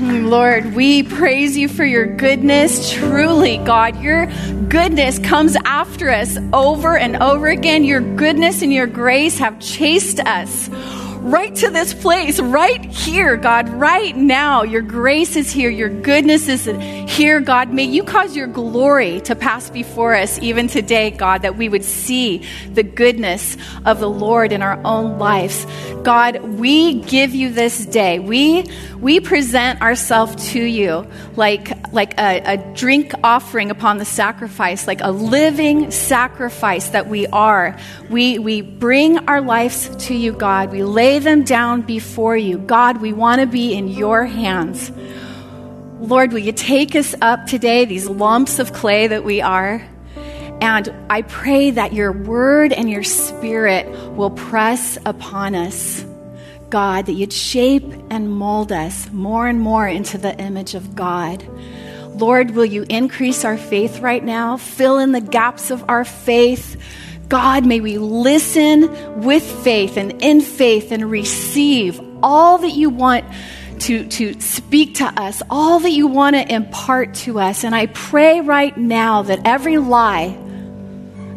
Lord, we praise you for your goodness. Truly, God, your goodness comes after us over and over again. Your goodness and your grace have chased us right to this place, right here, God, right now. Your grace is here, your goodness is here, God. May you cause your glory to pass before us even today, God, that we would see the goodness of the Lord in our own lives. God, we give you this day. We we present ourselves to you like like a, a drink offering upon the sacrifice, like a living sacrifice that we are. We we bring our lives to you, God. We lay lay them down before you. God, we want to be in your hands. Lord, will you take us up today, these lumps of clay that we are? And I pray that your word and your spirit will press upon us. God, that you'd shape and mold us more and more into the image of God. Lord, will you increase our faith right now? Fill in the gaps of our faith God, may we listen with faith and in faith and receive all that you want to, to speak to us, all that you want to impart to us. And I pray right now that every lie,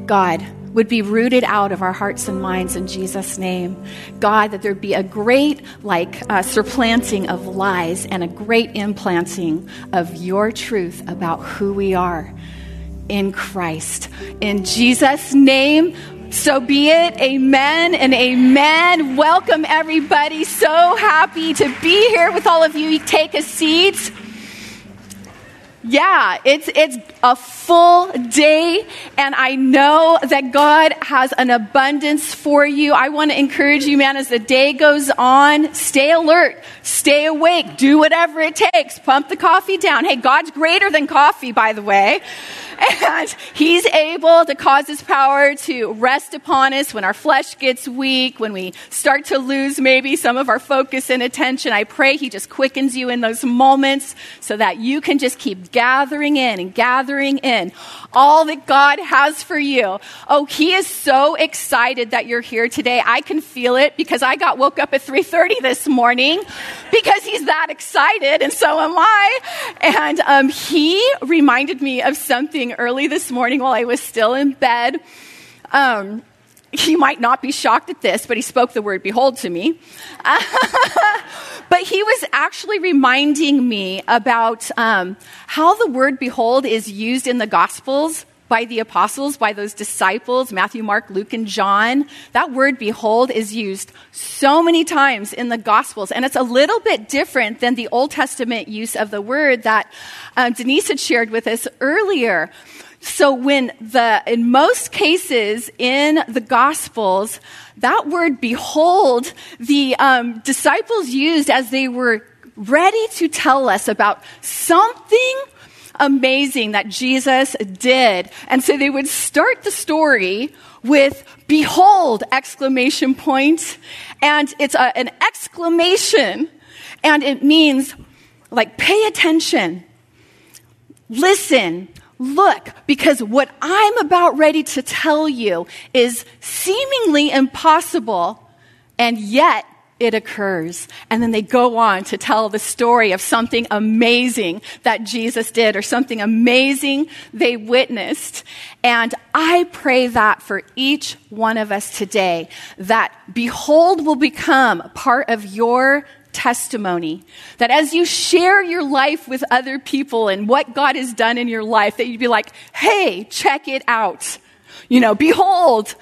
God, would be rooted out of our hearts and minds in Jesus' name. God, that there'd be a great, like, uh, supplanting of lies and a great implanting of your truth about who we are in Christ. In Jesus' name, so be it. Amen and amen. Welcome, everybody. So happy to be here with all of you. Take a seat. Yeah, it's, it's a full day, and I know that God has an abundance for you. I want to encourage you, man, as the day goes on, stay alert, stay awake, do whatever it takes, pump the coffee down. Hey, God's greater than coffee, by the way. And He's able to cause His power to rest upon us when our flesh gets weak, when we start to lose maybe some of our focus and attention. I pray He just quickens you in those moments so that you can just keep gathering in and gathering in all that God has for you. Oh, He is so excited that you're here today. I can feel it because I got woke up at 3:30 this morning because He's that excited, and so am I. And um, He reminded me of something early this morning while I was still in bed. Um, he might not be shocked at this, but he spoke the word behold to me. but he was actually reminding me about um, how the word behold is used in the Gospels by the apostles, by those disciples, Matthew, Mark, Luke, and John. That word behold is used so many times in the Gospels, and it's a little bit different than the Old Testament use of the word that um, Denise had shared with us earlier. So when the, in most cases in the Gospels, that word behold, the um, disciples used as they were ready to tell us about something amazing that Jesus did. And so they would start the story with behold exclamation point. And it's a, an exclamation. And it means like pay attention. Listen. Look. Because what i'm about ready to tell you is seemingly impossible and yet it occurs. And then they go on to tell the story of something amazing that Jesus did or something amazing they witnessed. And I pray that for each one of us today, that behold will become part of your testimony. That as you share your life with other people and what God has done in your life, that you'd be like, hey, check it out. You know, behold,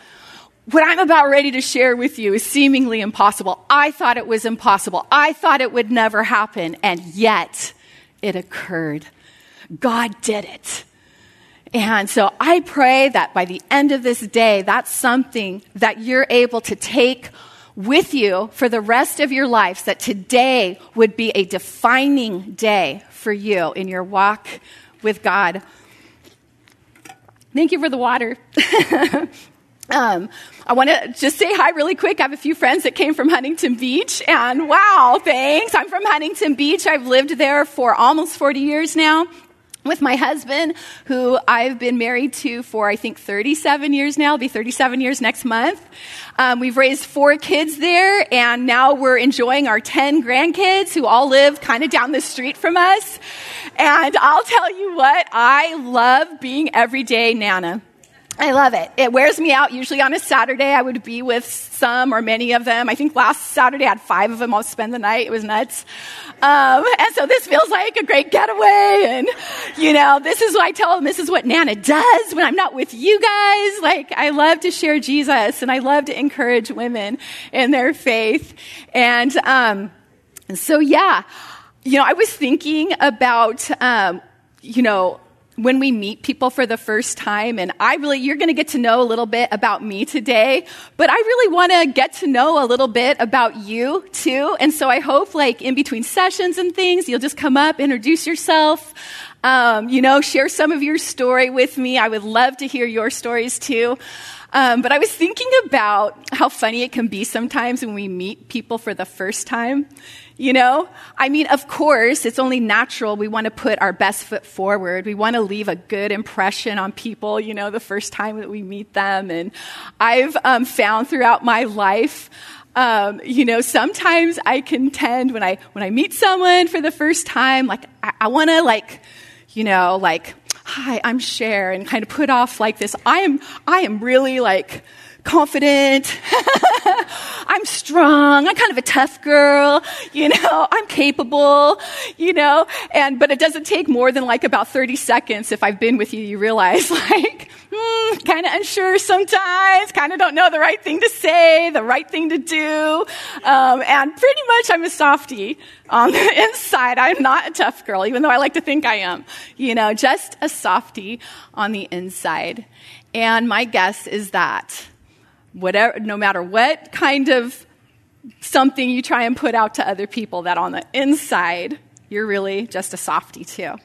what I'm about ready to share with you is seemingly impossible. I thought it was impossible. I thought it would never happen, and yet it occurred. God did it. And so I pray that by the end of this day, that's something that you're able to take with you for the rest of your life, that today would be a defining day for you in your walk with God. Thank you for the water. Um, I want to just say hi really quick. I have a few friends that came from Huntington Beach, and wow, thanks. I'm from Huntington Beach. I've lived there for almost 40 years now. with my husband, who I've been married to for, I think, 37 years now. I'll be 37 years next month. Um, we've raised four kids there, and now we're enjoying our 10 grandkids who all live kind of down the street from us. And I'll tell you what, I love being everyday Nana. I love it. It wears me out. Usually on a Saturday, I would be with some or many of them. I think last Saturday I had five of them all spend the night. It was nuts. Um, and so this feels like a great getaway. And, you know, this is what I tell them. This is what Nana does when I'm not with you guys. Like, I love to share Jesus and I love to encourage women in their faith. And, um, so yeah, you know, I was thinking about, um, you know, when we meet people for the first time and I really you're going to get to know a little bit about me today, but I really want to get to know a little bit about you too. And so I hope like in between sessions and things, you'll just come up, introduce yourself. Um, you know, share some of your story with me. I would love to hear your stories too. Um, but I was thinking about how funny it can be sometimes when we meet people for the first time. You know? I mean, of course, it's only natural. We want to put our best foot forward. We want to leave a good impression on people, you know, the first time that we meet them. And I've um, found throughout my life, um, you know, sometimes I contend when I when I meet someone for the first time, like I, I want to like, you know, like, hi, I'm Sher, and kind of put off like this. I am I am really like confident. I'm strong. I'm kind of a tough girl. You know, I'm capable, you know, and, but it doesn't take more than like about 30 seconds. If I've been with you, you realize like, hmm, kind of unsure sometimes, kind of don't know the right thing to say, the right thing to do. Um, and pretty much I'm a softie on the inside. I'm not a tough girl, even though I like to think I am, you know, just a softie on the inside. And my guess is that whatever, no matter what kind of something you try and put out to other people, that on the inside, you're really just a softy too.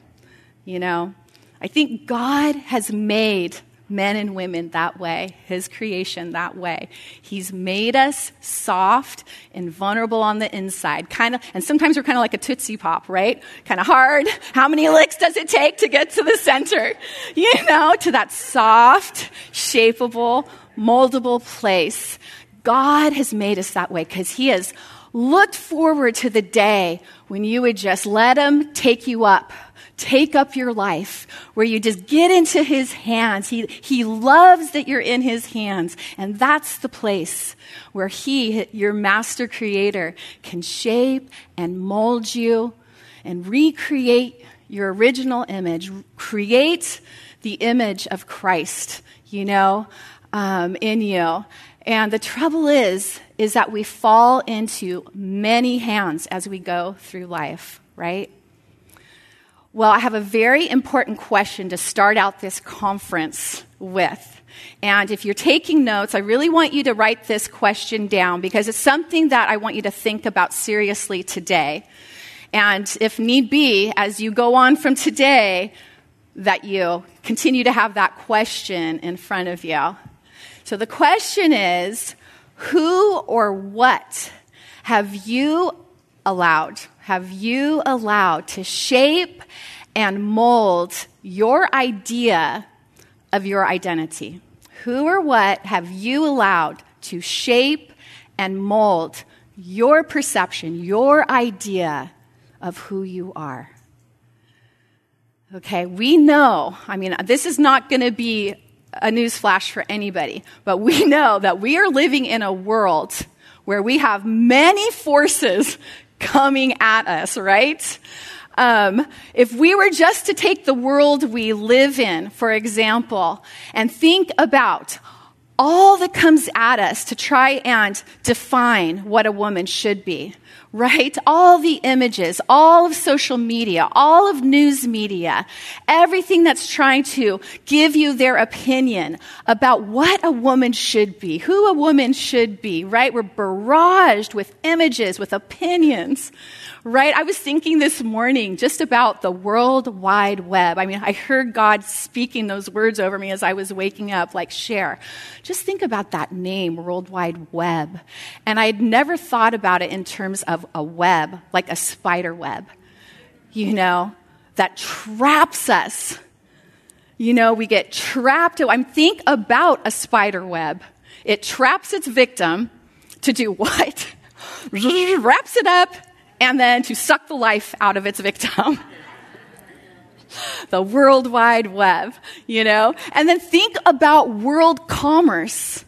You know? I think God has made men and women that way, His creation that way. He's made us soft and vulnerable on the inside, kind of, and sometimes we're kind of like a Tootsie Pop, right? Kind of hard. How many licks does it take to get to the center? You know, to that soft, shapeable, moldable place. God has made us that way because He has looked forward to the day when you would just let Him take you up, take up your life, where you just get into His hands. He, he loves that you're in His hands. And that's the place where He, your master creator, can shape and mold you and recreate your original image, create the image of Christ, you know? Um, in you. And the trouble is, is that we fall into many hands as we go through life, right? Well, I have a very important question to start out this conference with. And if you're taking notes, I really want you to write this question down because it's something that I want you to think about seriously today. And if need be, as you go on from today, that you continue to have that question in front of you. So the question is who or what have you allowed? Have you allowed to shape and mold your idea of your identity? Who or what have you allowed to shape and mold your perception, your idea of who you are? Okay, we know, I mean, this is not going to be a news flash for anybody, but we know that we are living in a world where we have many forces coming at us, right? Um, if we were just to take the world we live in, for example, and think about all that comes at us to try and define what a woman should be, right? All the images, all of social media, all of news media, everything that's trying to give you their opinion about what a woman should be, who a woman should be, right? We're barraged with images, with opinions, right? I was thinking this morning just about the World Wide Web. I mean, I heard God speaking those words over me as I was waking up, like Sher. Just think about that name, World Wide Web. And I'd never thought about it in terms of a web, like a spider web. You know, that traps us. You know, we get trapped. I'm think about a spider web. It traps its victim to do what? Wraps it up and then to suck the life out of its victim. the World Wide Web, you know? And then think about world commerce.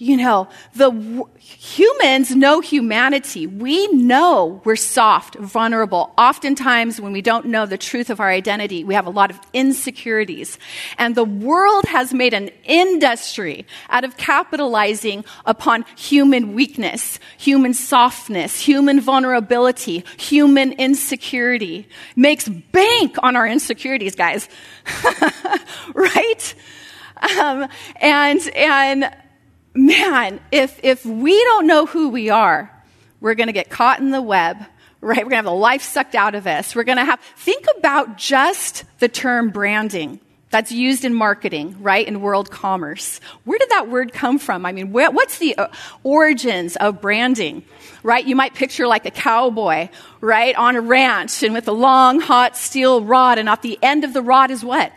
You know, the w- humans know humanity. We know we're soft, vulnerable. Oftentimes, when we don't know the truth of our identity, we have a lot of insecurities. And the world has made an industry out of capitalizing upon human weakness, human softness, human vulnerability, human insecurity. Makes bank on our insecurities, guys. right? Um, and, and, man, if, if we don't know who we are, we're going to get caught in the web, right? We're going to have the life sucked out of us. We're going to have, think about just the term branding that's used in marketing, right? In world commerce. Where did that word come from? I mean, where, what's the uh, origins of branding, right? You might picture like a cowboy, right? On a ranch and with a long, hot steel rod, and at the end of the rod is what?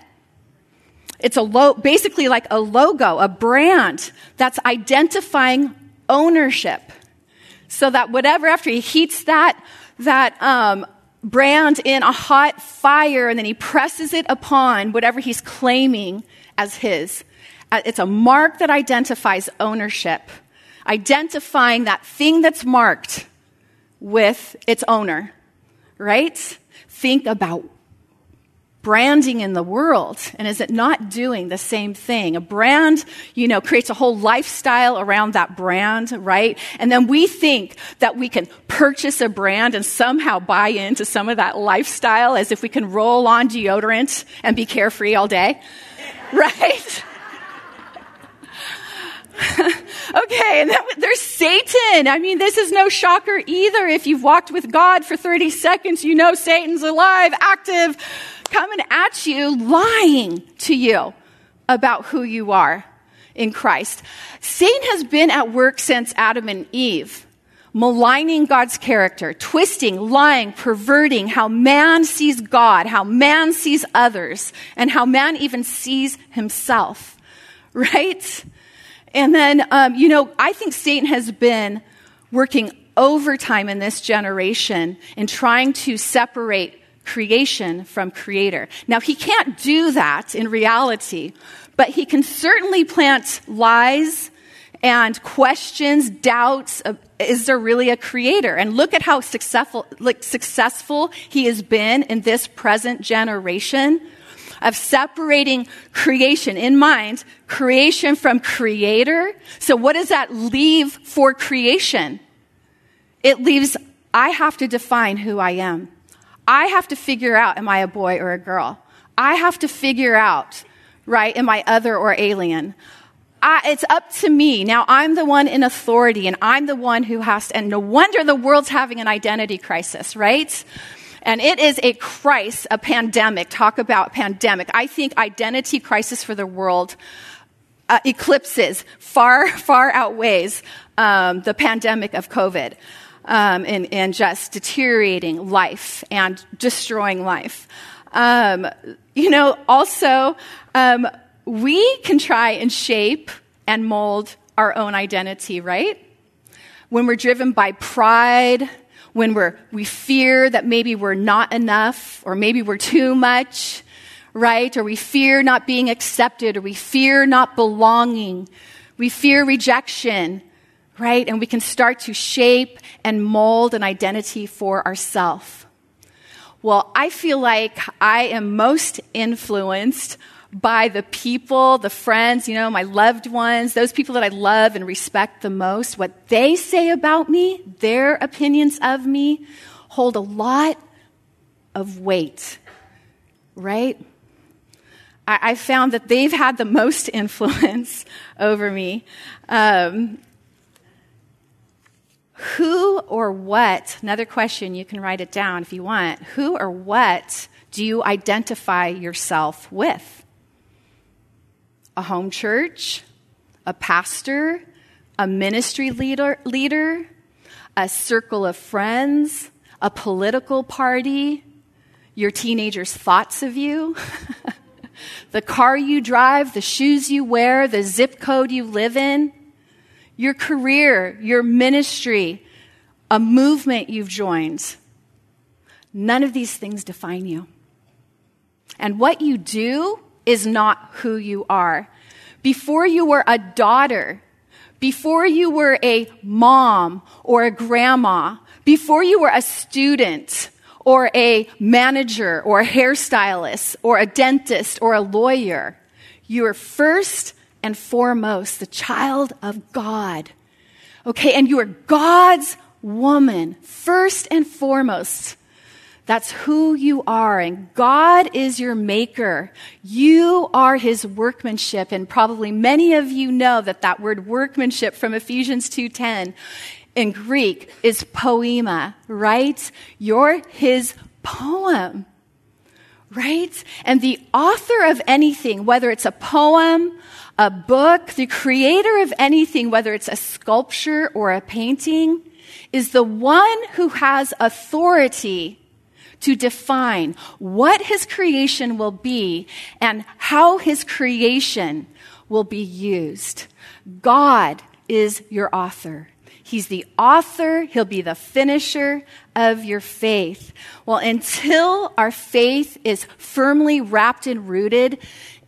It's a lo- basically like a logo, a brand that's identifying ownership. So that whatever, after he heats that, that um, brand in a hot fire and then he presses it upon whatever he's claiming as his, uh, it's a mark that identifies ownership, identifying that thing that's marked with its owner, right? Think about branding in the world and is it not doing the same thing a brand you know creates a whole lifestyle around that brand right and then we think that we can purchase a brand and somehow buy into some of that lifestyle as if we can roll on deodorant and be carefree all day right okay, and then there's Satan. I mean, this is no shocker either. If you've walked with God for 30 seconds, you know Satan's alive, active, coming at you, lying to you about who you are in Christ. Satan has been at work since Adam and Eve, maligning God's character, twisting, lying, perverting how man sees God, how man sees others, and how man even sees himself, right? And then, um, you know, I think Satan has been working overtime in this generation in trying to separate creation from creator. Now, he can't do that in reality, but he can certainly plant lies and questions, doubts. Of, is there really a creator? And look at how successful, like, successful he has been in this present generation of separating creation in mind, creation from creator. So what does that leave for creation? It leaves, I have to define who I am. I have to figure out, am I a boy or a girl? I have to figure out, right, am I other or alien? I, it's up to me. Now I'm the one in authority and I'm the one who has to, and no wonder the world's having an identity crisis, right? And it is a crisis, a pandemic. Talk about pandemic. I think identity crisis for the world uh, eclipses, far, far outweighs um, the pandemic of COVID um, and, and, just deteriorating life and destroying life. Um, you know, also, um, we can try and shape and mold our own identity, right? When we're driven by pride, when we're, we fear that maybe we're not enough or maybe we're too much, right? Or we fear not being accepted or we fear not belonging. We fear rejection right? And we can start to shape and mold an identity for ourselves. Well, I feel like I am most influenced by the people, the friends, you know, my loved ones, those people that I love and respect the most. What they say about me, their opinions of me, hold a lot of weight, right? I, I found that they've had the most influence over me. Um, who or what, another question, you can write it down if you want. Who or what do you identify yourself with? A home church? A pastor? A ministry leader? leader a circle of friends? A political party? your teenager's thoughts of you, the car you drive, the shoes you wear, the zip code you live in, your career, your ministry, a movement you've joined. None of these things define you. And what you do is not who you are. Before you were a daughter, before you were a mom or a grandma, before you were a student or a manager or a hairstylist or a dentist or a lawyer, you were first and foremost the child of God. Okay, and you are God's woman, first and foremost. That's who you are, and God is your maker. You are his workmanship, and probably many of you know that that word workmanship from Ephesians 2:10 in Greek is poiema, right? You're his poem, right? And the author of anything, whether it's a poem, a book, the creator of anything, whether it's a sculpture or a painting, is the one who has authority to define what his creation will be and how his creation will be used. God is your author. He's the author, He'll be the finisher of your faith. Well, until our faith is firmly wrapped and rooted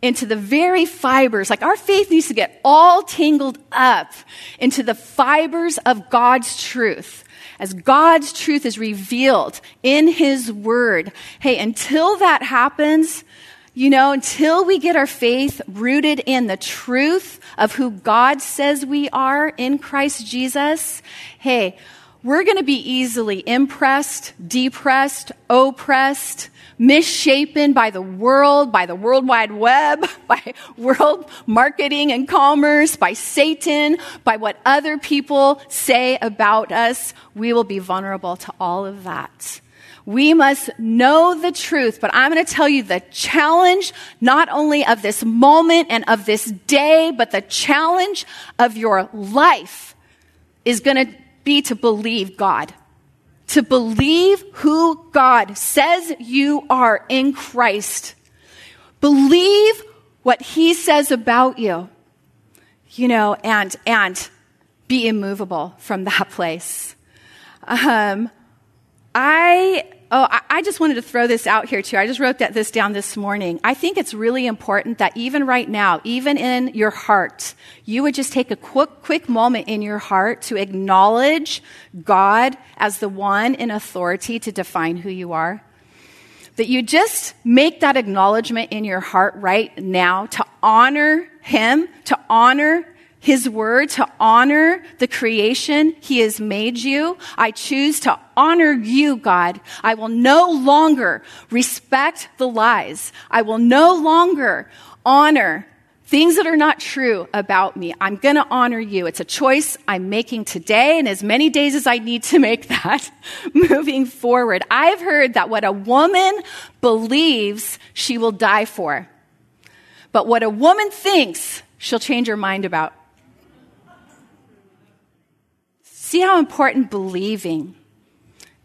into the very fibers, like our faith needs to get all tangled up into the fibers of God's truth as God's truth is revealed in His Word. Hey, until that happens, you know, until we get our faith rooted in the truth of who God says we are in Christ Jesus, hey, we're going to be easily impressed, depressed, oppressed, misshapen by the world, by the World Wide Web, by world marketing and commerce, by Satan, by what other people say about us, we will be vulnerable to all of that. We must know the truth, but I'm going to tell you the challenge not only of this moment and of this day, but the challenge of your life is going to be to believe God to believe who God says you are in Christ. Believe what he says about you, you know, and, and be immovable from that place. Um, I Oh, I just wanted to throw this out here too. I just wrote that, this down this morning. I think it's really important that even right now, even in your heart, you would just take a quick, quick moment in your heart to acknowledge God as the one in authority to define who you are. That you just make that acknowledgement in your heart right now to honor Him, to honor his word to honor the creation he has made you. I choose to honor you, God. I will no longer respect the lies. I will no longer honor things that are not true about me. I'm going to honor you. It's a choice I'm making today and as many days as I need to make that moving forward. I've heard that what a woman believes she will die for. But what a woman thinks she'll change her mind about. See how important believing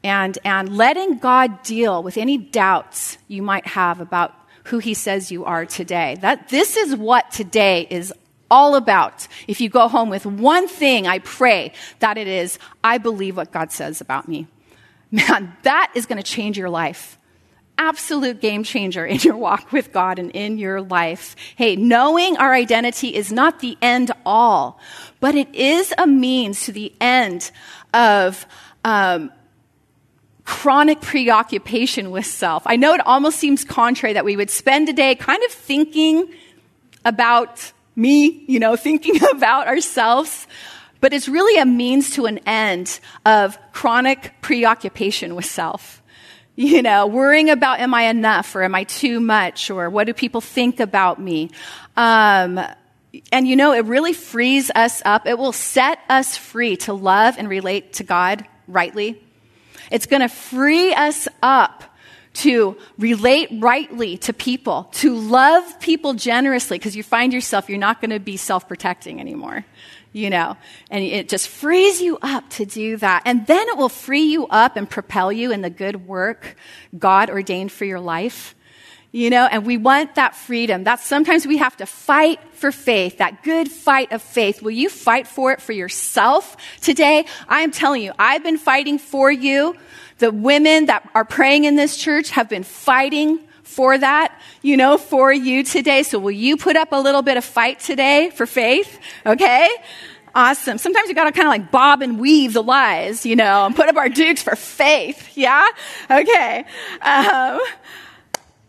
and, and letting God deal with any doubts you might have about who he says you are today. That this is what today is all about. If you go home with one thing, I pray that it is, I believe what God says about me. Man, that is going to change your life. Absolute game changer in your walk with God and in your life. Hey, knowing our identity is not the end all, but it is a means to the end of um, chronic preoccupation with self. I know it almost seems contrary that we would spend a day kind of thinking about me, you know, thinking about ourselves, but it's really a means to an end of chronic preoccupation with self. You know, worrying about am I enough or am I too much or what do people think about me? Um, and you know, it really frees us up. It will set us free to love and relate to God rightly. It's going to free us up to relate rightly to people, to love people generously, because you find yourself, you're not going to be self protecting anymore. You know, and it just frees you up to do that. And then it will free you up and propel you in the good work God ordained for your life. You know, and we want that freedom. That's sometimes we have to fight for faith, that good fight of faith. Will you fight for it for yourself today? I am telling you, I've been fighting for you. The women that are praying in this church have been fighting for that, you know, for you today. So will you put up a little bit of fight today for faith? Okay? Awesome. Sometimes you gotta kind of like bob and weave the lies, you know, and put up our dukes for faith. Yeah? Okay. Um,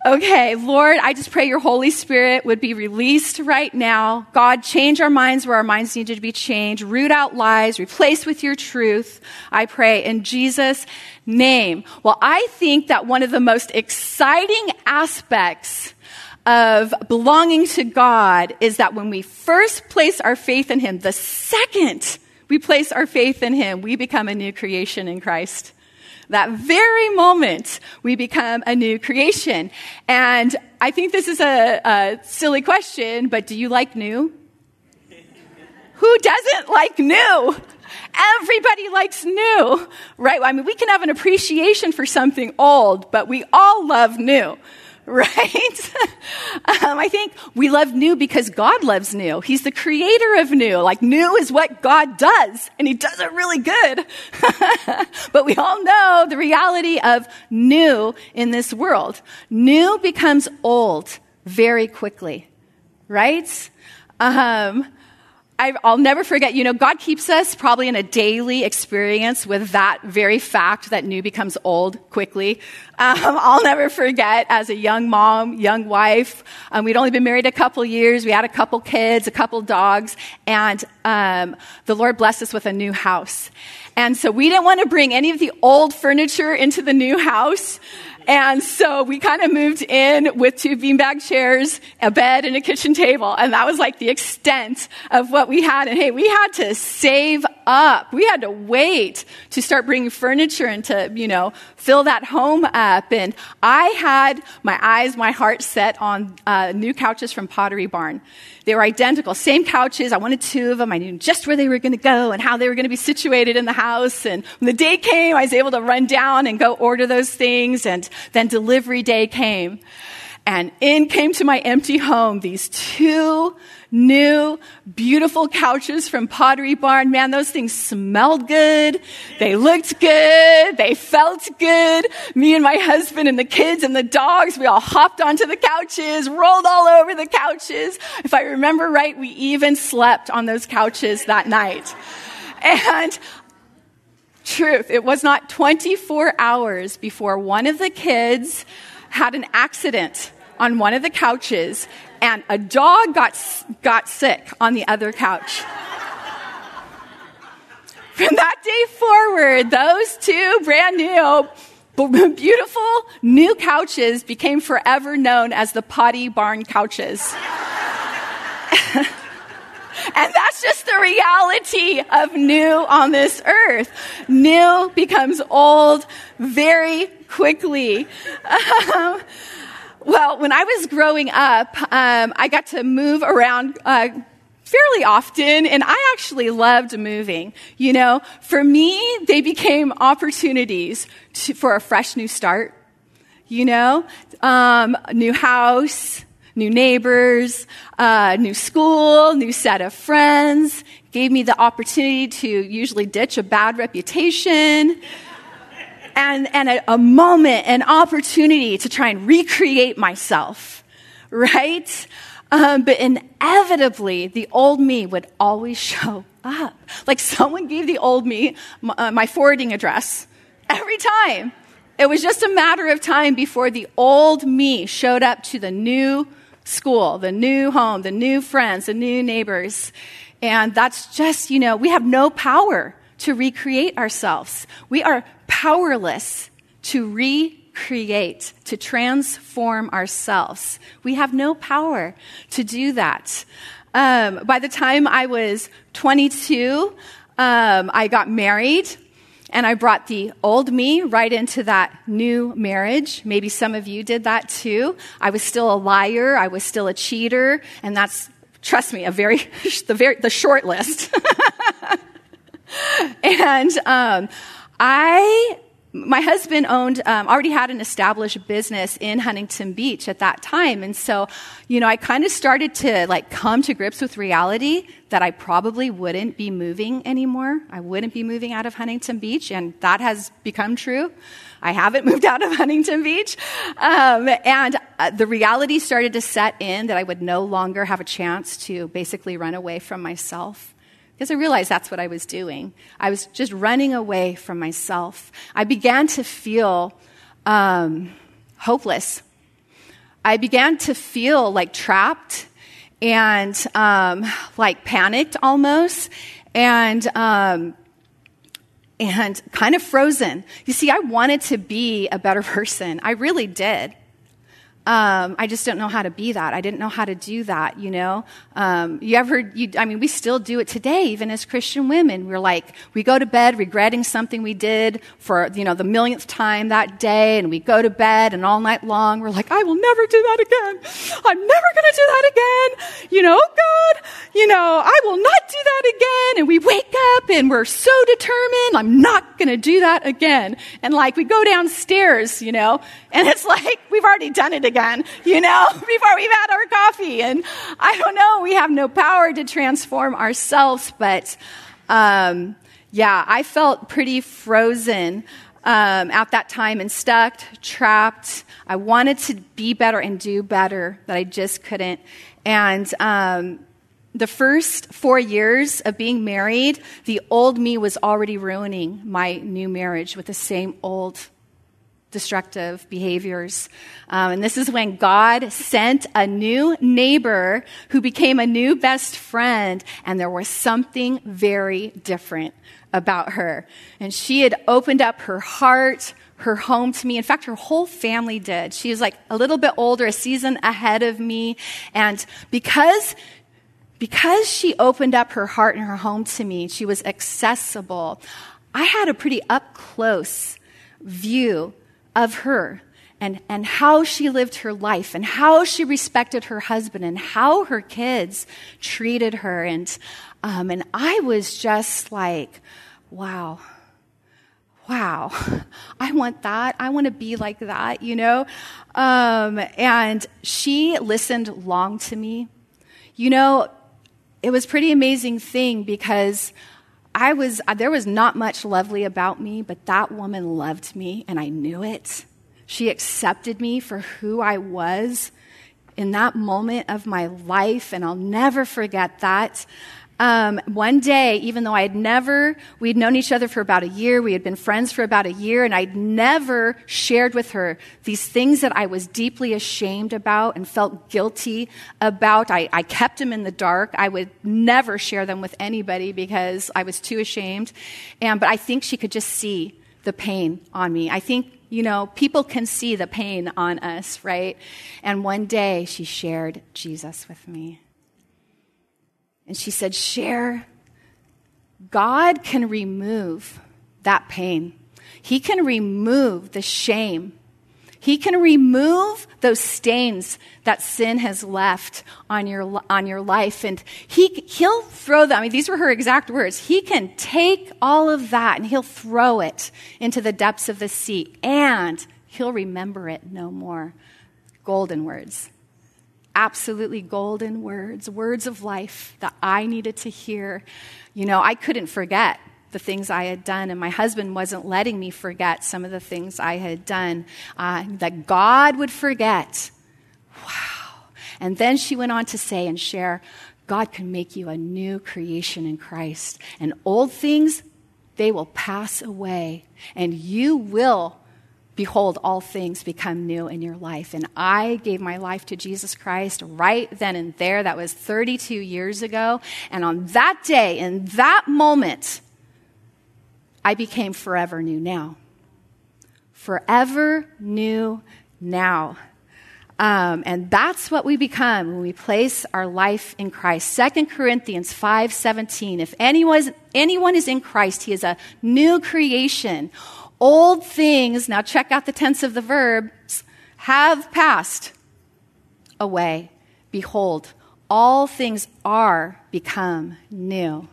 Okay, Lord, I just pray your Holy Spirit would be released right now. God, change our minds where our minds need to be changed. Root out lies, replace with your truth. I pray in Jesus' name. Well, I think that one of the most exciting aspects of belonging to God is that when we first place our faith in Him, the second we place our faith in Him, we become a new creation in Christ that very moment, we become a new creation. And I think this is a, a silly question, but do you like new? Who doesn't like new? Everybody likes new, right? I mean, we can have an appreciation for something old, but we all love new. right? um, I think we love new because God loves new. He's the creator of new. Like new is what God does, and He does it really good. but we all know the reality of new in this world. New becomes old very quickly, right? Um, I, will never forget, you know, God keeps us probably in a daily experience with that very fact that new becomes old quickly. Um, I'll never forget as a young mom, young wife, um, we'd only been married a couple years. We had a couple kids, a couple dogs, and um, the Lord blessed us with a new house. And so we didn't want to bring any of the old furniture into the new house. And so we kind of moved in with two beanbag chairs, a bed, and a kitchen table. And that was like the extent of what we had. And hey, we had to save up. We had to wait to start bringing furniture and to, you know, fill that home up. And I had my eyes, my heart set on uh, new couches from Pottery Barn. They were identical, same couches. I wanted two of them. I knew just where they were going to go and how they were going to be situated in the house. And when the day came, I was able to run down and go order those things. And then delivery day came. And in came to my empty home these two new, beautiful couches from Pottery Barn. Man, those things smelled good. They looked good. They felt good. Me and my husband and the kids and the dogs, we all hopped onto the couches, rolled all over the couches. If I remember right, we even slept on those couches that night. And truth, it was not 24 hours before one of the kids had an accident on one of the couches and a dog got, got sick on the other couch. From that day forward, those two brand new, beautiful new couches became forever known as the Potty Barn couches. and that's just the reality of new on this earth. New becomes old very quickly. Um, well, when I was growing up, um, I got to move around uh, fairly often, and I actually loved moving. You know, for me, they became opportunities to, for a fresh new start. You know, um, new house, new neighbors, uh, new school, new set of friends. Gave me the opportunity to usually ditch a bad reputation and, and a, a moment, an opportunity to try and recreate myself, right? Um, but inevitably, the old me would always show up. Like someone gave the old me my, uh, my forwarding address every time. It was just a matter of time before the old me showed up to the new school, the new home, the new friends, the new neighbors. And that's just, you know, we have no power to recreate ourselves. We are powerless to recreate, to transform ourselves. We have no power to do that. Um, by the time I was 22, um, I got married. And I brought the old me right into that new marriage. Maybe some of you did that too. I was still a liar. I was still a cheater. And that's trust me, a very, the very, the short list. and um, I my husband owned um, already had an established business in huntington beach at that time. And so you know i kind of started to like come to grips with reality that i probably wouldn't be moving anymore. I wouldn't be moving out of huntington beach and that has become true. I haven't moved out of huntington beach. Um, and uh, the reality started to set in that i would no longer have a chance to basically run away from myself because I realized that's what I was doing. I was just running away from myself. I began to feel um, hopeless. I began to feel like trapped and um, like panicked almost, and um, and kind of frozen. You see, I wanted to be a better person. I really did. Um, I just don't know how to be that. I didn't know how to do that, you know? Um, you ever, you, I mean, we still do it today, even as Christian women. We're like, we go to bed regretting something we did for, you know, the millionth time that day, and we go to bed, and all night long, we're like, I will never do that again. I'm never gonna do that again. You know, God, you know, I will not do that again. And we wake up and we're so determined, I'm not gonna do that again. And like, we go downstairs, you know, and it's like, we've already done it again, you know, before we've had our coffee. And I don't know, we have no power to transform ourselves, but, um, yeah, I felt pretty frozen. Um, at that time and stuck, trapped. I wanted to be better and do better, but I just couldn't. And um, the first four years of being married, the old me was already ruining my new marriage with the same old destructive behaviors. Um, and this is when God sent a new neighbor who became a new best friend, and there was something very different about her. And she had opened up her heart, her home to me. In fact, her whole family did. She was like a little bit older, a season ahead of me. And because because she opened up her heart and her home to me, she was accessible. I had a pretty up close view of her and, and how she lived her life and how she respected her husband and how her kids treated her. And, um, and I was just like, wow, wow, I want that. I want to be like that, you know? Um, and she listened long to me. You know, it was pretty amazing thing because I was, uh, there was not much lovely about me, but that woman loved me and I knew it. She accepted me for who I was in that moment of my life, and I'll never forget that um, one day, even though I had never, we'd known each other for about a year, we had been friends for about a year, and I'd never shared with her these things that I was deeply ashamed about and felt guilty about. I, I kept them in the dark. I would never share them with anybody because I was too ashamed. And, but I think she could just see the pain on me. I think you know, people can see the pain on us, right? And one day she shared Jesus with me. And she said, Sher, God can remove that pain. He can remove the shame. He can remove those stains that sin has left on your, on your life. And he, he'll throw them. I mean, these were her exact words. He can take all of that and he'll throw it into the depths of the sea and he'll remember it no more. Golden words absolutely golden words, words of life that I needed to hear. You know, I couldn't forget the things I had done, and my husband wasn't letting me forget some of the things I had done, uh, that God would forget. Wow. And then she went on to say and Sher God can make you a new creation in Christ, and old things, they will pass away, and you will behold, all things become new in your life. And I gave my life to Jesus Christ right then and there. That was 32 years ago. And on that day, in that moment, I became forever new now. Forever new now. Um, and that's what we become when we place our life in Christ. 2 Corinthians 5:17. If anyone, anyone is in Christ, he is a new creation. Old things, now check out the tense of the verbs, have passed away. Behold, all things are become new.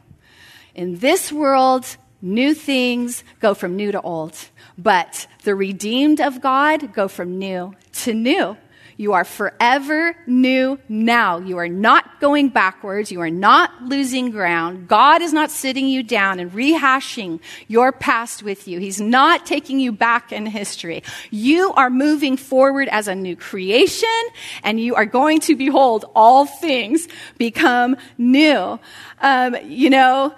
In this world, new things go from new to old, but the redeemed of God go from new to new. You are forever new now. You are not going backwards. You are not losing ground. God is not sitting you down and rehashing your past with you. He's not taking you back in history. You are moving forward as a new creation and you are going to behold all things become new. Um, you know,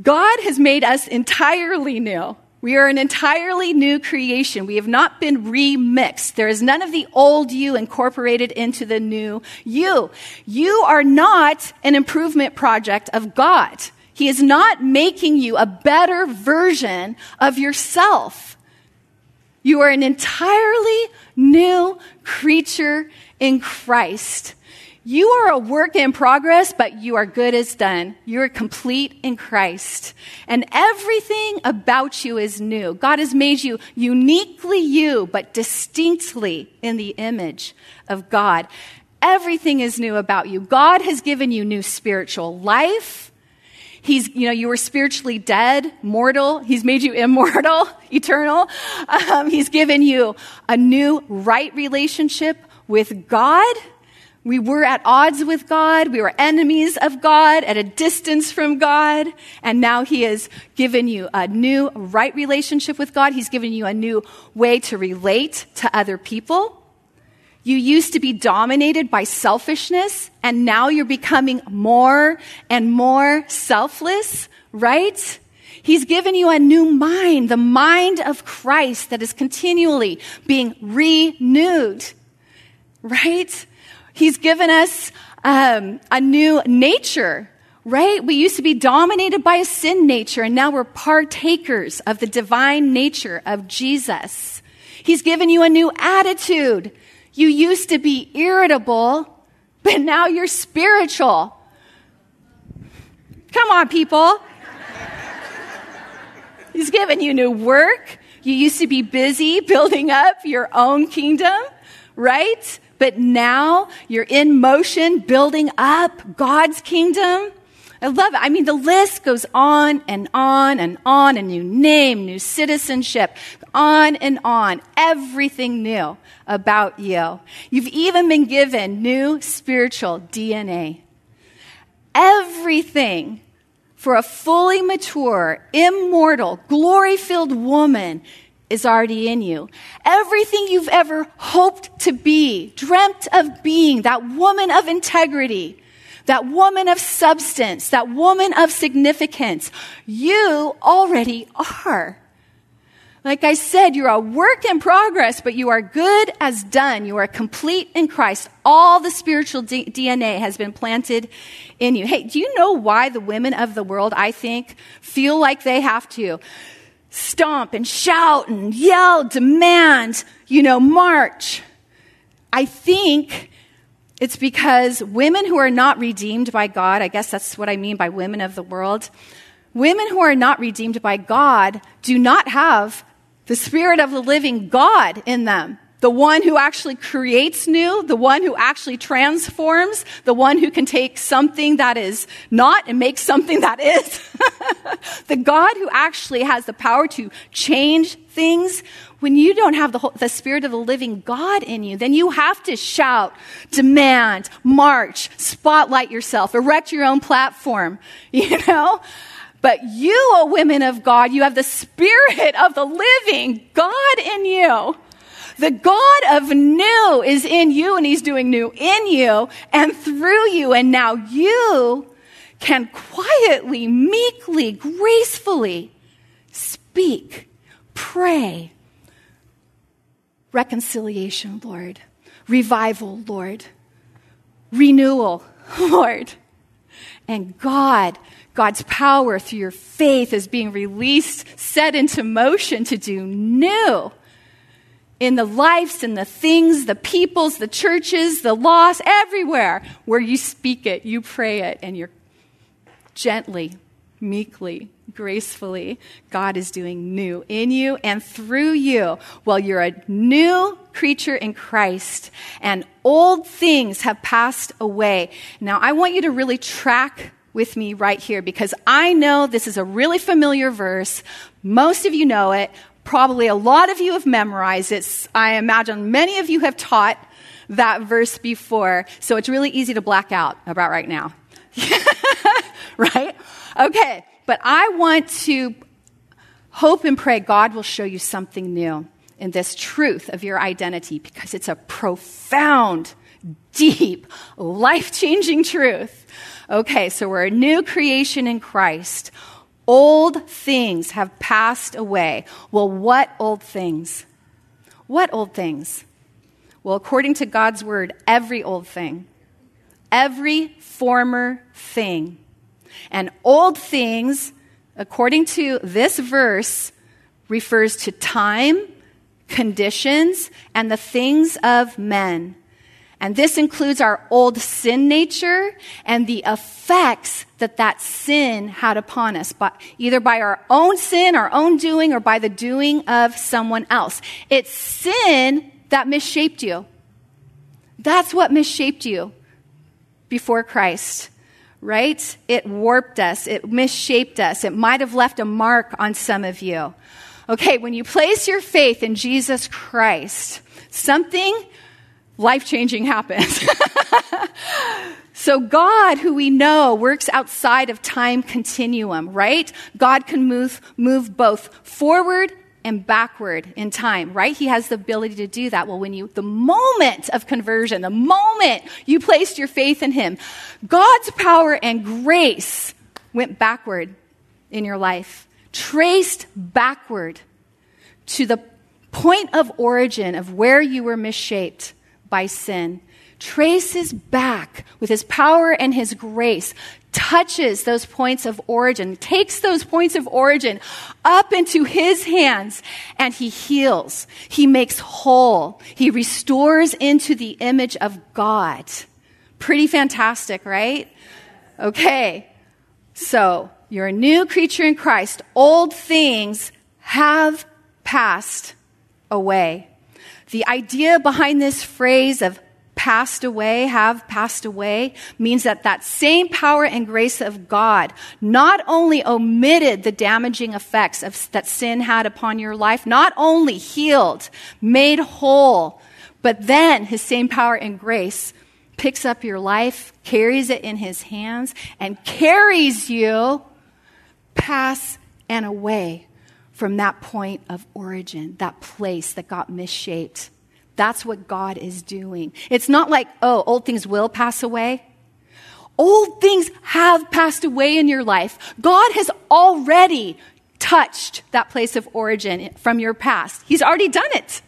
God has made us entirely new. We are an entirely new creation. We have not been remixed. There is none of the old you incorporated into the new you. You are not an improvement project of God. He is not making you a better version of yourself. You are an entirely new creature in Christ. You are a work in progress, but you are good as done. You are complete in Christ. And everything about you is new. God has made you uniquely you, but distinctly in the image of God. Everything is new about you. God has given you new spiritual life. He's, you know, you were spiritually dead, mortal. He's made you immortal, eternal. Um, he's given you a new right relationship with God. We were at odds with God. We were enemies of God, at a distance from God. And now He has given you a new right relationship with God. He's given you a new way to relate to other people. You used to be dominated by selfishness, and now you're becoming more and more selfless, right? He's given you a new mind, the mind of Christ that is continually being renewed, right? He's given us um, a new nature, right? We used to be dominated by a sin nature, and now we're partakers of the divine nature of Jesus. He's given you a new attitude. You used to be irritable, but now you're spiritual. Come on, people. He's given you new work. You used to be busy building up your own kingdom, right? But now you're in motion building up God's kingdom. I love it. I mean, the list goes on and on and on. A new name, new citizenship, on and on. Everything new about you. You've even been given new spiritual DNA. Everything for a fully mature, immortal, glory filled woman is already in you. Everything you've ever hoped to be, dreamt of being, that woman of integrity, that woman of substance, that woman of significance, you already are. Like I said, you're a work in progress, but you are good as done. You are complete in Christ. All the spiritual D- DNA has been planted in you. Hey, do you know why the women of the world, I think, feel like they have to stomp and shout and yell, demand, you know, march. I think it's because women who are not redeemed by God, I guess that's what I mean by women of the world, women who are not redeemed by God do not have the Spirit of the living God in them the one who actually creates new, the one who actually transforms, the one who can take something that is not and make something that is. the God who actually has the power to change things. When you don't have the, whole, the spirit of the living God in you, then you have to shout, demand, march, spotlight yourself, erect your own platform, you know? But you, O women of God, you have the spirit of the living God in you. The God of new is in you and he's doing new in you and through you. And now you can quietly, meekly, gracefully speak, pray. Reconciliation, Lord. Revival, Lord. Renewal, Lord. And God, God's power through your faith is being released, set into motion to do new in the lives and the things, the peoples, the churches, the lost, everywhere where you speak it, you pray it, and you're gently meekly, gracefully, God is doing new in you and through you. Well, you're a new creature in Christ, and old things have passed away. Now, I want you to really track with me right here because I know this is a really familiar verse. Most of you know it. Probably a lot of you have memorized it. I imagine many of you have taught that verse before. So it's really easy to black out about right now. right? Okay, but I want to hope and pray God will show you something new in this truth of your identity because it's a profound, deep, life changing truth. Okay, so we're a new creation in Christ. Old things have passed away. Well, what old things? What old things? Well, according to God's word, every old thing, every former thing and old things, according to this verse, refers to time, conditions, and the things of men. And this includes our old sin nature and the effects that that sin had upon us, by, either by our own sin, our own doing, or by the doing of someone else. It's sin that misshaped you. That's what misshaped you before Christ right? It warped us, it misshaped us, it might have left a mark on some of you. Okay, when you place your faith in Jesus Christ, something life changing happens. so, God, who we know works outside of time continuum, right? God can move, move both forward and backward in time, right? He has the ability to do that. Well, when you, the moment of conversion, the moment you placed your faith in Him, God's power and grace went backward in your life, traced backward to the point of origin of where you were misshaped by sin traces back with his power and his grace, touches those points of origin, takes those points of origin up into his hands, and he heals. He makes whole. He restores into the image of God. Pretty fantastic, right? Okay. So, you're a new creature in Christ. Old things have passed away. The idea behind this phrase of passed away, have passed away, means that that same power and grace of God not only omitted the damaging effects of, that sin had upon your life, not only healed, made whole, but then his same power and grace picks up your life, carries it in his hands, and carries you past and away from that point of origin, that place that got misshaped that's what God is doing. It's not like, oh, old things will pass away. Old things have passed away in your life. God has already touched that place of origin from your past. He's already done it.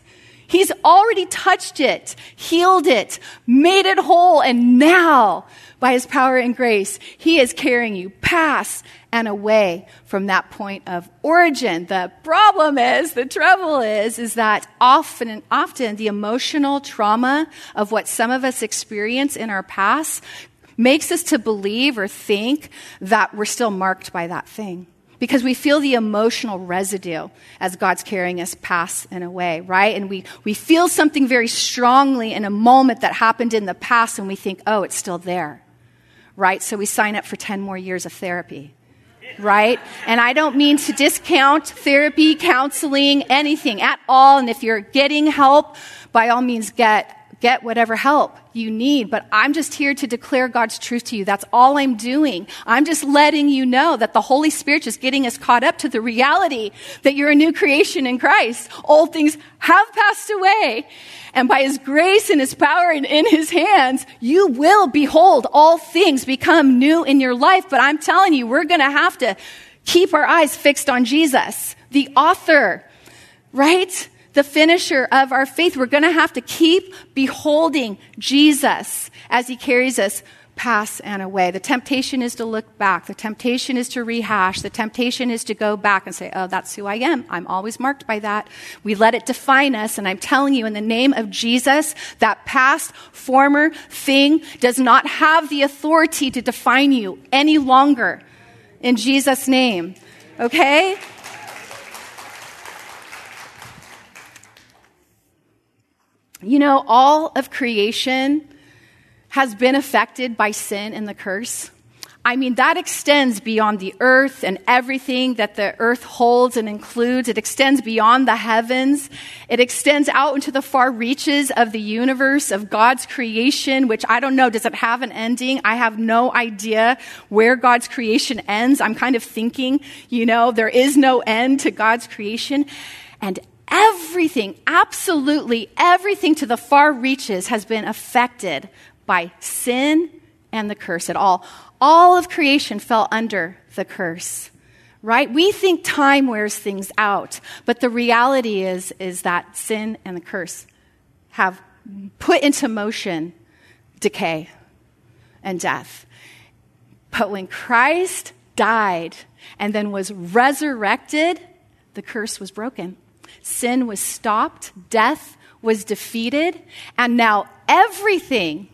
He's already touched it, healed it, made it whole, and now by his power and grace, he is carrying you past and away from that point of origin. The problem is, the trouble is, is that often, and often the emotional trauma of what some of us experience in our past makes us to believe or think that we're still marked by that thing because we feel the emotional residue as God's carrying us past and away, right? And we, we feel something very strongly in a moment that happened in the past and we think, oh, it's still there right? So we sign up for 10 more years of therapy, right? And I don't mean to discount therapy, counseling, anything at all. And if you're getting help, by all means get get whatever help you need, but I'm just here to declare God's truth to you. That's all I'm doing. I'm just letting you know that the Holy Spirit is getting us caught up to the reality that you're a new creation in Christ. Old things have passed away. And by His grace and His power and in His hands, you will behold all things become new in your life. But I'm telling you, we're going to have to keep our eyes fixed on Jesus, the author, right? The finisher of our faith. We're going to have to keep beholding Jesus as he carries us past and away. The temptation is to look back. The temptation is to rehash. The temptation is to go back and say, oh, that's who I am. I'm always marked by that. We let it define us. And I'm telling you, in the name of Jesus, that past, former thing does not have the authority to define you any longer. in Jesus' name. Okay? You know, all of creation has been affected by sin and the curse. I mean, that extends beyond the earth and everything that the earth holds and includes. It extends beyond the heavens. It extends out into the far reaches of the universe, of God's creation, which I don't know, does it have an ending? I have no idea where God's creation ends. I'm kind of thinking, you know, there is no end to God's creation. And everything, absolutely everything to the far reaches has been affected by sin and the curse at all. All of creation fell under the curse right? We think time wears things out but the reality is is that sin and the curse have put into motion decay and death. But when christ died and then was resurrected the curse was broken sin was stopped death was defeated and now everything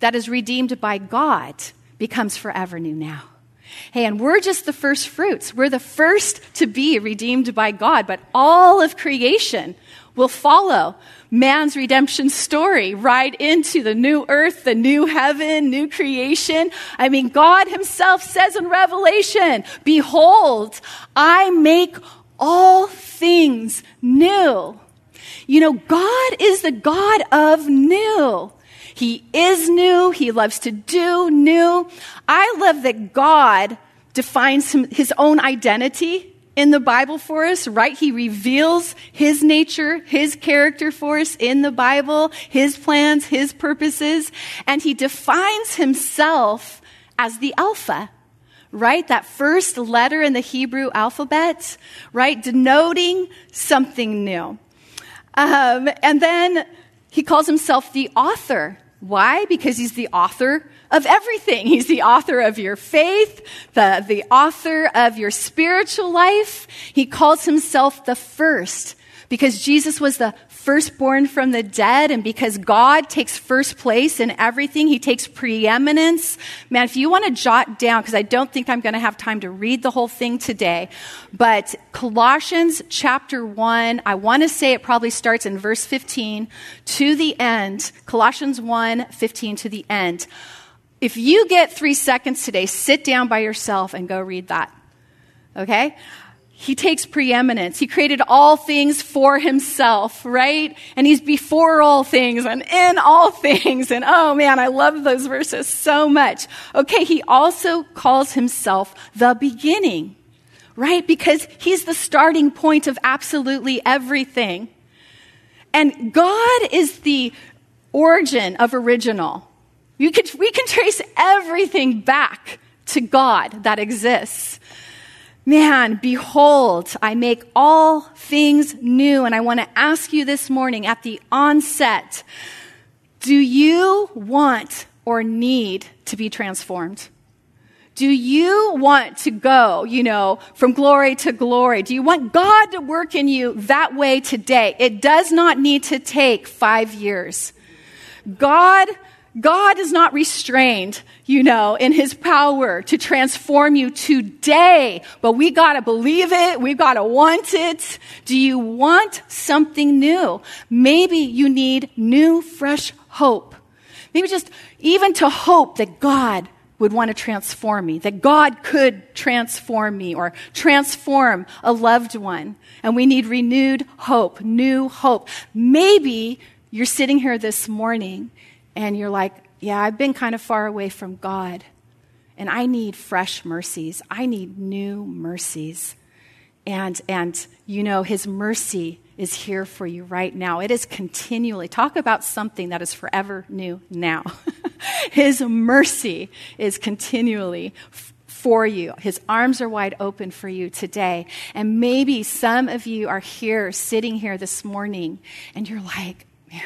that is redeemed by god becomes forever new now. Hey, and we're just the first fruits. We're the first to be redeemed by God, but all of creation will follow man's redemption story right into the new earth, the new heaven, new creation. I mean, God himself says in Revelation, behold, I make all things new. You know, God is the God of new. He is new. He loves to do new. I love that God defines his own identity in the Bible for us, right? He reveals his nature, his character for us in the Bible, his plans, his purposes, and he defines himself as the Alpha, right? That first letter in the Hebrew alphabet, right? Denoting something new. Um, and then he calls himself the author why? Because he's the author of everything. He's the author of your faith, the, the author of your spiritual life. He calls himself the first because Jesus was the firstborn from the dead and because God takes first place in everything, he takes preeminence. Man, if you want to jot down, because I don't think I'm going to have time to read the whole thing today, but Colossians chapter 1, I want to say it probably starts in verse 15 to the end. Colossians 1, 15 to the end. If you get three seconds today, sit down by yourself and go read that. Okay? He takes preeminence. He created all things for himself, right? And he's before all things and in all things. And oh man, I love those verses so much. Okay, he also calls himself the beginning, right? Because he's the starting point of absolutely everything. And God is the origin of original. You could, we can trace everything back to God that exists. Man, behold, I make all things new. And I want to ask you this morning at the onset do you want or need to be transformed? Do you want to go, you know, from glory to glory? Do you want God to work in you that way today? It does not need to take five years. God God is not restrained, you know, in his power to transform you today, but we gotta believe it. We gotta want it. Do you want something new? Maybe you need new, fresh hope. Maybe just even to hope that God would want to transform me, that God could transform me or transform a loved one. And we need renewed hope, new hope. Maybe you're sitting here this morning and you're like, yeah, I've been kind of far away from God, and I need fresh mercies. I need new mercies. And, and you know, His mercy is here for you right now. It is continually. Talk about something that is forever new now. His mercy is continually for you. His arms are wide open for you today. And maybe some of you are here, sitting here this morning, and you're like, man,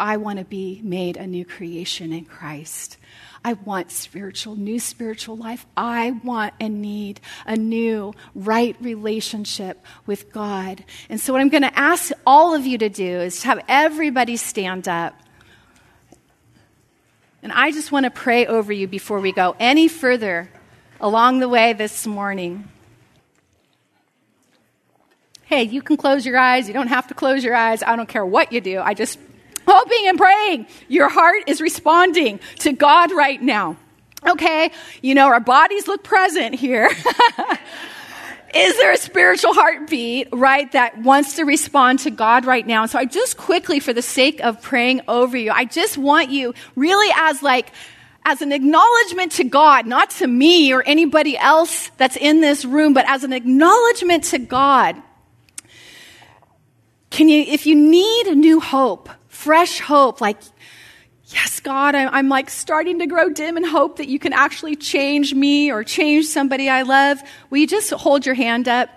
I want to be made a new creation in Christ. I want spiritual, new spiritual life. I want and need a new, right relationship with God. And so, what I'm going to ask all of you to do is to have everybody stand up. And I just want to pray over you before we go any further along the way this morning. Hey, you can close your eyes. You don't have to close your eyes. I don't care what you do. I just hoping and praying your heart is responding to God right now. Okay, you know, our bodies look present here. is there a spiritual heartbeat, right, that wants to respond to God right now? So I just quickly, for the sake of praying over you, I just want you really as like, as an acknowledgement to God, not to me or anybody else that's in this room, but as an acknowledgement to God can you, if you need a new hope, fresh hope, like, yes, God, I'm, I'm, like starting to grow dim in hope that you can actually change me or change somebody I love, will you just hold your hand up?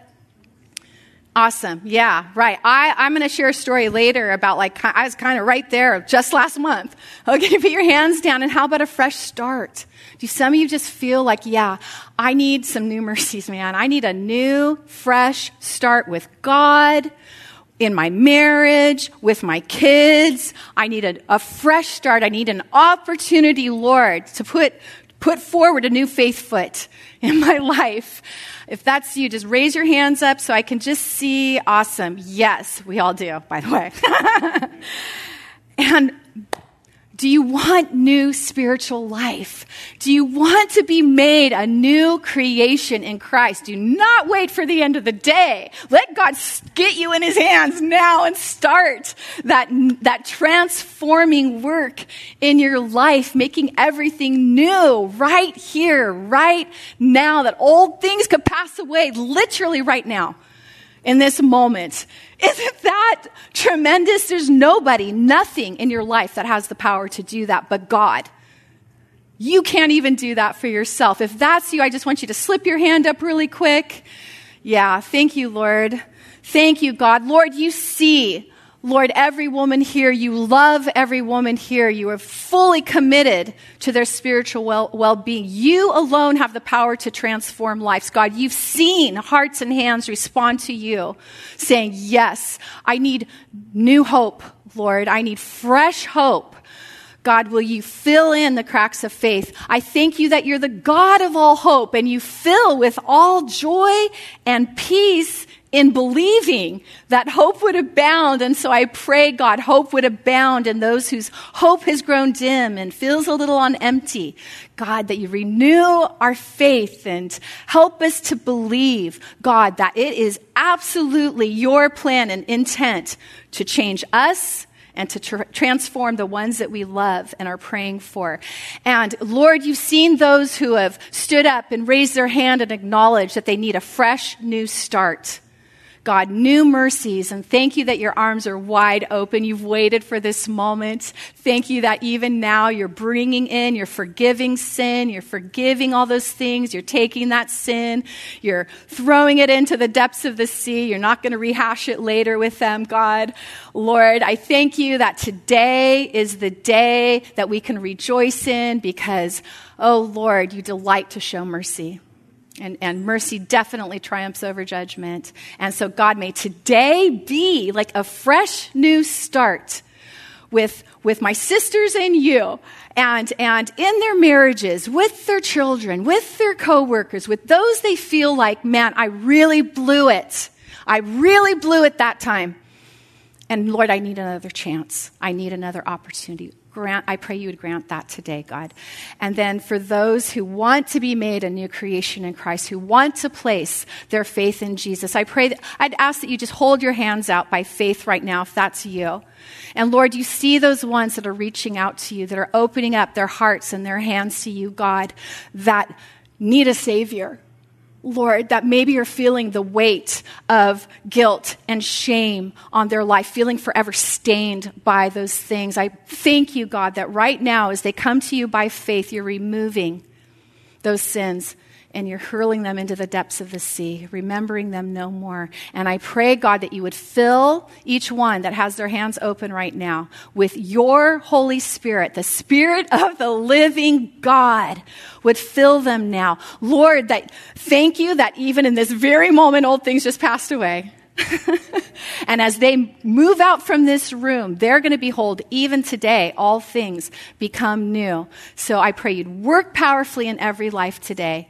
Awesome. Yeah, right. I, I'm going to share a story later about like, I was kind of right there just last month. Okay, put your hands down and how about a fresh start? Do some of you just feel like, yeah, I need some new mercies, man. I need a new, fresh start with God in my marriage, with my kids. I need a, a, fresh start. I need an opportunity, Lord, to put, put forward a new faith foot in my life. If that's you, just raise your hands up so I can just see. Awesome. Yes, we all do, by the way. and do you want new spiritual life? Do you want to be made a new creation in Christ? Do not wait for the end of the day. Let God get you in his hands now and start that, that transforming work in your life, making everything new right here, right now, that old things could pass away literally right now in this moment. Isn't that tremendous? There's nobody, nothing in your life that has the power to do that but God. You can't even do that for yourself. If that's you, I just want you to slip your hand up really quick. Yeah, thank you, Lord. Thank you, God. Lord, you see Lord, every woman here, you love every woman here. You are fully committed to their spiritual well being. You alone have the power to transform lives. God, you've seen hearts and hands respond to you saying, Yes, I need new hope, Lord. I need fresh hope. God, will you fill in the cracks of faith? I thank you that you're the God of all hope and you fill with all joy and peace in believing that hope would abound. And so I pray, God, hope would abound in those whose hope has grown dim and feels a little on empty. God, that you renew our faith and help us to believe, God, that it is absolutely your plan and intent to change us and to tr- transform the ones that we love and are praying for. And Lord, you've seen those who have stood up and raised their hand and acknowledged that they need a fresh new start. God, new mercies. And thank you that your arms are wide open. You've waited for this moment. Thank you that even now you're bringing in, you're forgiving sin, you're forgiving all those things, you're taking that sin, you're throwing it into the depths of the sea. You're not going to rehash it later with them, God. Lord, I thank you that today is the day that we can rejoice in because, oh Lord, you delight to show mercy. And, and mercy definitely triumphs over judgment. And so, God, may today be like a fresh new start with, with my sisters and you, and, and in their marriages, with their children, with their coworkers, with those they feel like, man, I really blew it. I really blew it that time. And Lord, I need another chance. I need another opportunity grant, I pray you would grant that today, God. And then for those who want to be made a new creation in Christ, who want to place their faith in Jesus, I pray that I'd ask that you just hold your hands out by faith right now, if that's you. And Lord, you see those ones that are reaching out to you, that are opening up their hearts and their hands to you, God, that need a Savior Lord, that maybe you're feeling the weight of guilt and shame on their life, feeling forever stained by those things. I thank you, God, that right now, as they come to you by faith, you're removing those sins and you're hurling them into the depths of the sea, remembering them no more. And I pray, God, that you would fill each one that has their hands open right now with your Holy Spirit, the Spirit of the living God would fill them now. Lord, that thank you that even in this very moment, old things just passed away. and as they move out from this room, they're going to behold, even today, all things become new. So I pray you'd work powerfully in every life today